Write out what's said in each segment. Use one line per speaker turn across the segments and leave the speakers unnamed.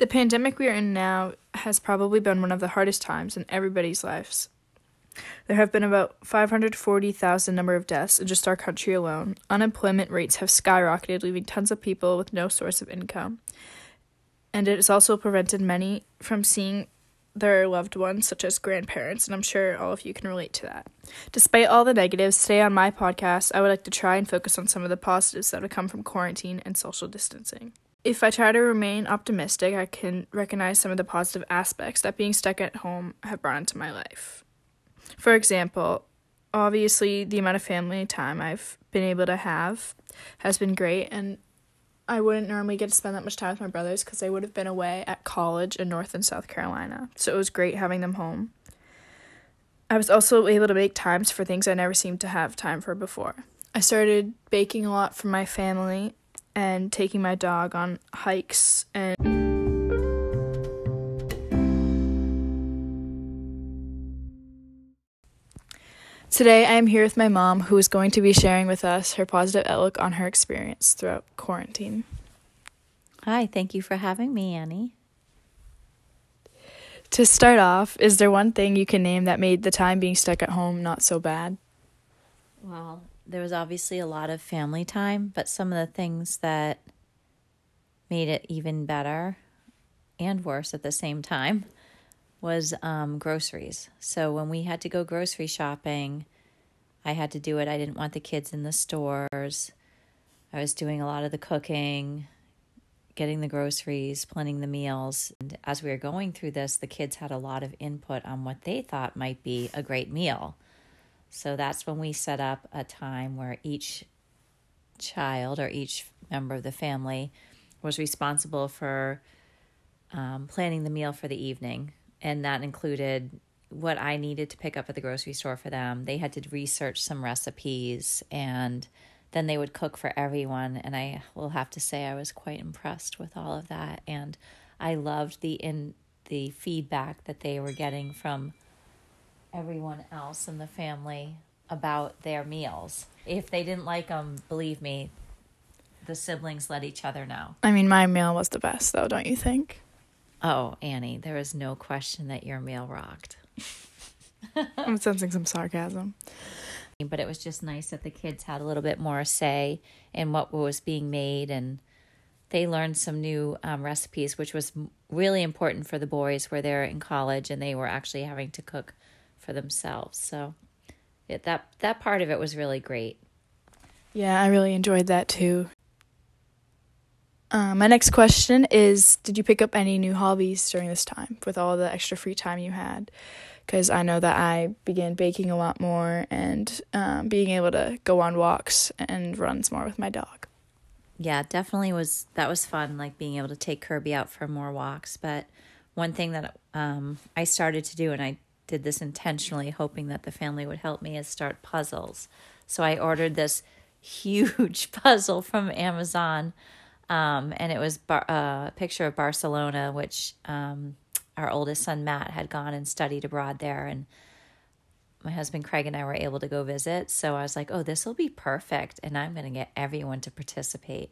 The pandemic we are in now has probably been one of the hardest times in everybody's lives. There have been about 540,000 number of deaths in just our country alone. Unemployment rates have skyrocketed, leaving tons of people with no source of income. And it has also prevented many from seeing their loved ones, such as grandparents, and I'm sure all of you can relate to that. Despite all the negatives, today on my podcast, I would like to try and focus on some of the positives that have come from quarantine and social distancing. If I try to remain optimistic, I can recognize some of the positive aspects that being stuck at home have brought into my life. For example, obviously, the amount of family time I've been able to have has been great, and I wouldn't normally get to spend that much time with my brothers because they would have been away at college in North and South Carolina. So it was great having them home. I was also able to make times for things I never seemed to have time for before. I started baking a lot for my family and taking my dog on hikes and Today, I am here with my mom, who is going to be sharing with us her positive outlook on her experience throughout quarantine.
Hi, thank you for having me, Annie.
To start off, is there one thing you can name that made the time being stuck at home not so bad?
Well, there was obviously a lot of family time, but some of the things that made it even better and worse at the same time was um, groceries. So when we had to go grocery shopping, I had to do it. I didn't want the kids in the stores. I was doing a lot of the cooking, getting the groceries, planning the meals. And as we were going through this, the kids had a lot of input on what they thought might be a great meal. So that's when we set up a time where each child or each member of the family was responsible for um, planning the meal for the evening. And that included what I needed to pick up at the grocery store for them. They had to research some recipes and then they would cook for everyone. And I will have to say I was quite impressed with all of that. And I loved the in the feedback that they were getting from everyone else in the family about their meals. If they didn't like them, believe me, the siblings let each other know.
I mean, my meal was the best, though, don't you think?
Oh, Annie, there is no question that your meal rocked.
I'm sensing some sarcasm.
But it was just nice that the kids had a little bit more say in what was being made, and they learned some new um, recipes, which was really important for the boys where they're in college and they were actually having to cook for themselves. So it, that that part of it was really great.
Yeah, I really enjoyed that too. Uh, my next question is Did you pick up any new hobbies during this time with all the extra free time you had? Because I know that I began baking a lot more and um, being able to go on walks and runs more with my dog.
Yeah, definitely was that was fun, like being able to take Kirby out for more walks. But one thing that um, I started to do, and I did this intentionally, hoping that the family would help me, is start puzzles. So I ordered this huge puzzle from Amazon um, and it was bar- uh, a picture of Barcelona, which um, our oldest son Matt had gone and studied abroad there, and my husband Craig and I were able to go visit. So I was like, "Oh, this will be perfect," and I'm going to get everyone to participate.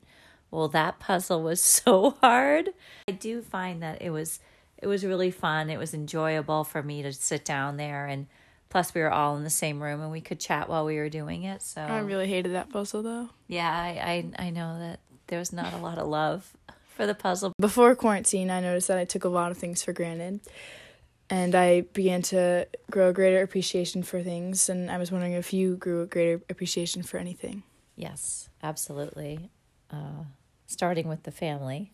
Well, that puzzle was so hard. I do find that it was it was really fun. It was enjoyable for me to sit down there and plus we were all in the same room and we could chat while we were doing it. So
I really hated that puzzle though.
Yeah, I I, I know that there was not a lot of love for the puzzle.
Before quarantine, I noticed that I took a lot of things for granted. And I began to grow a greater appreciation for things. And I was wondering if you grew a greater appreciation for anything.
Yes, absolutely. Uh, starting with the family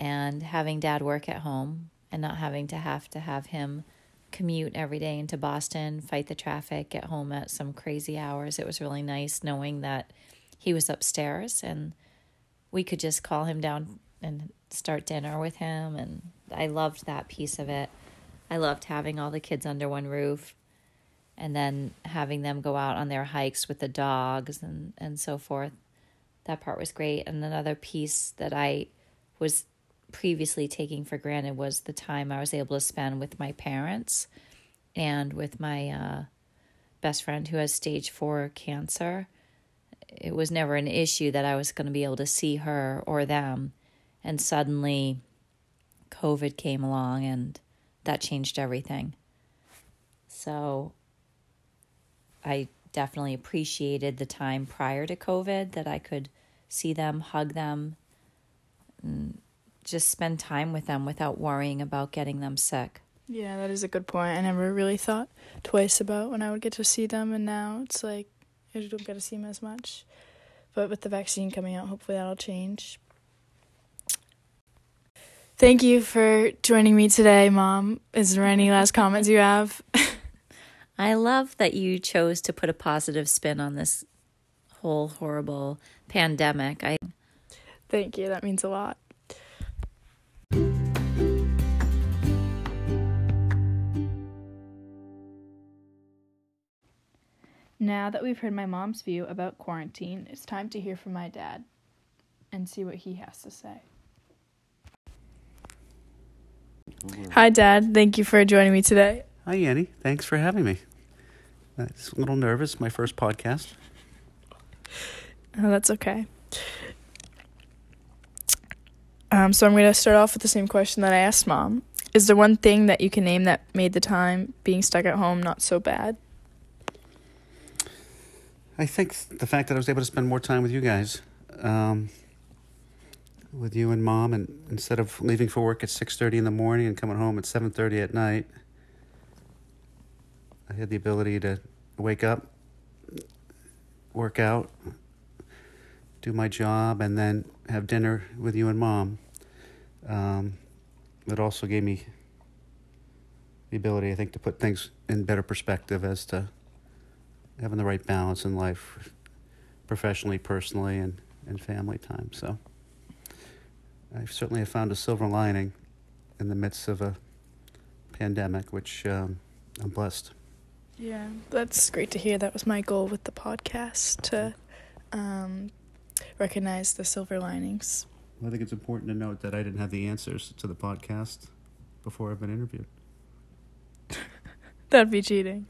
and having dad work at home and not having to have to have him commute every day into Boston, fight the traffic, get home at some crazy hours. It was really nice knowing that he was upstairs and we could just call him down and start dinner with him and I loved that piece of it. I loved having all the kids under one roof and then having them go out on their hikes with the dogs and and so forth. That part was great. And another piece that I was previously taking for granted was the time I was able to spend with my parents and with my uh, best friend who has stage four cancer it was never an issue that I was going to be able to see her or them. And suddenly COVID came along and that changed everything. So I definitely appreciated the time prior to COVID that I could see them, hug them, and just spend time with them without worrying about getting them sick.
Yeah, that is a good point. I never really thought twice about when I would get to see them, and now it's like I don't get to see them as much. But with the vaccine coming out, hopefully that'll change. Thank you for joining me today, Mom. Is there any last comments you have?
I love that you chose to put a positive spin on this whole horrible pandemic. I
Thank you. That means a lot. Now that we've heard my mom's view about quarantine, it's time to hear from my dad and see what he has to say. Hi, Dad. Thank you for joining me today.
Hi, Annie. Thanks for having me. I'm a little nervous, my first podcast.
Oh, that's okay. Um, so I'm going to start off with the same question that I asked Mom. Is there one thing that you can name that made the time being stuck at home not so bad?
I think the fact that I was able to spend more time with you guys, um, with you and mom, and instead of leaving for work at six thirty in the morning and coming home at seven thirty at night, I had the ability to wake up, work out, do my job, and then have dinner with you and mom. Um, it also gave me the ability, I think, to put things in better perspective as to having the right balance in life, professionally, personally, and, and family time. So I certainly have found a silver lining in the midst of a pandemic, which um, I'm blessed.
Yeah, that's great to hear. That was my goal with the podcast to um, recognize the silver linings.
I think it's important to note that I didn't have the answers to the podcast before I've been interviewed.
That'd be cheating.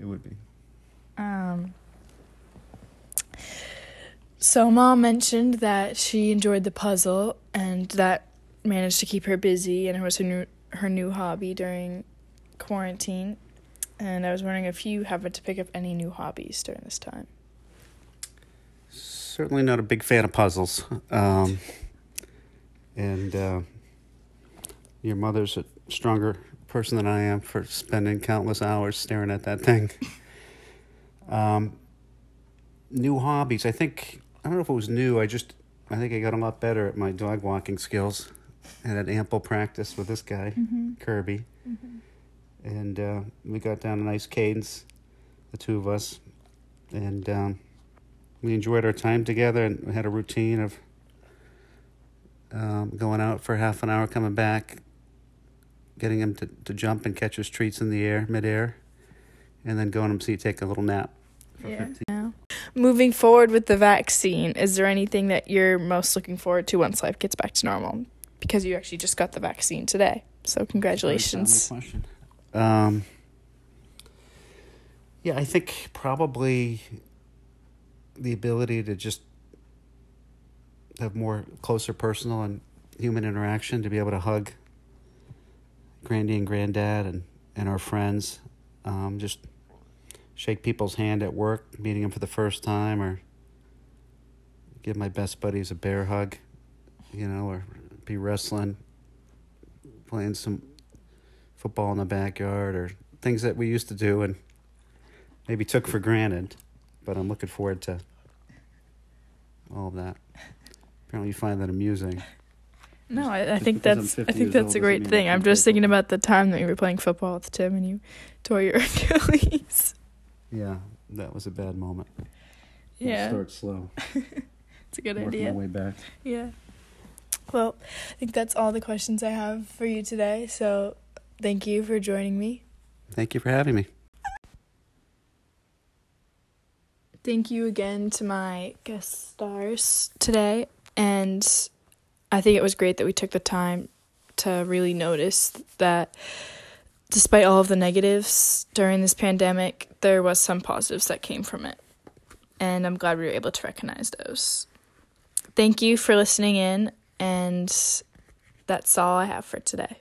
It would be.
Um, so, mom mentioned that she enjoyed the puzzle and that managed to keep her busy, and it was her new, her new hobby during quarantine. And I was wondering if you happened to pick up any new hobbies during this time.
Certainly not a big fan of puzzles. Um, and uh, your mother's a stronger person than I am for spending countless hours staring at that thing. Um, new hobbies. I think, I don't know if it was new. I just, I think I got a lot better at my dog walking skills. and had ample practice with this guy, Kirby. And uh, we got down a nice cadence, the two of us. And um, we enjoyed our time together and had a routine of um, going out for half an hour, coming back, getting him to, to jump and catch his treats in the air, midair, and then going to see take a little nap. For
Yeah.
15
Now, moving forward with the vaccine, is there anything that you're most looking forward to once life gets back to normal? Because you actually just got the vaccine today. So, congratulations.
Very question. Um, yeah, I think probably the ability to just have more closer personal and human interaction to be able to hug Grandy and Granddad and, and our friends. Um, just shake people's hand at work, meeting them for the first time, or give my best buddies a bear hug, you know, or be wrestling, playing some football in the backyard, or things that we used to do and maybe took for granted. But I'm looking forward to all of that. Apparently, you find that amusing.
No, I, I think that's I think that's a great thing. I'm just
play
thinking about the time that you were playing football with Tim and you tore your Achilles.
Yeah, that was a bad moment.
yeah,
Start slow.
it's a good
Work
idea.
my way back.
Yeah. Well, I think that's all the questions I have for you today. So, thank you for joining me.
Thank you for having me.
Thank you again to my guest stars today. And I think it was great that we took the time to really notice that despite all of the negatives during this pandemic, there was some positives that came from it. And I'm glad we were able to recognize those. Thank you for listening in and that's all I have for today.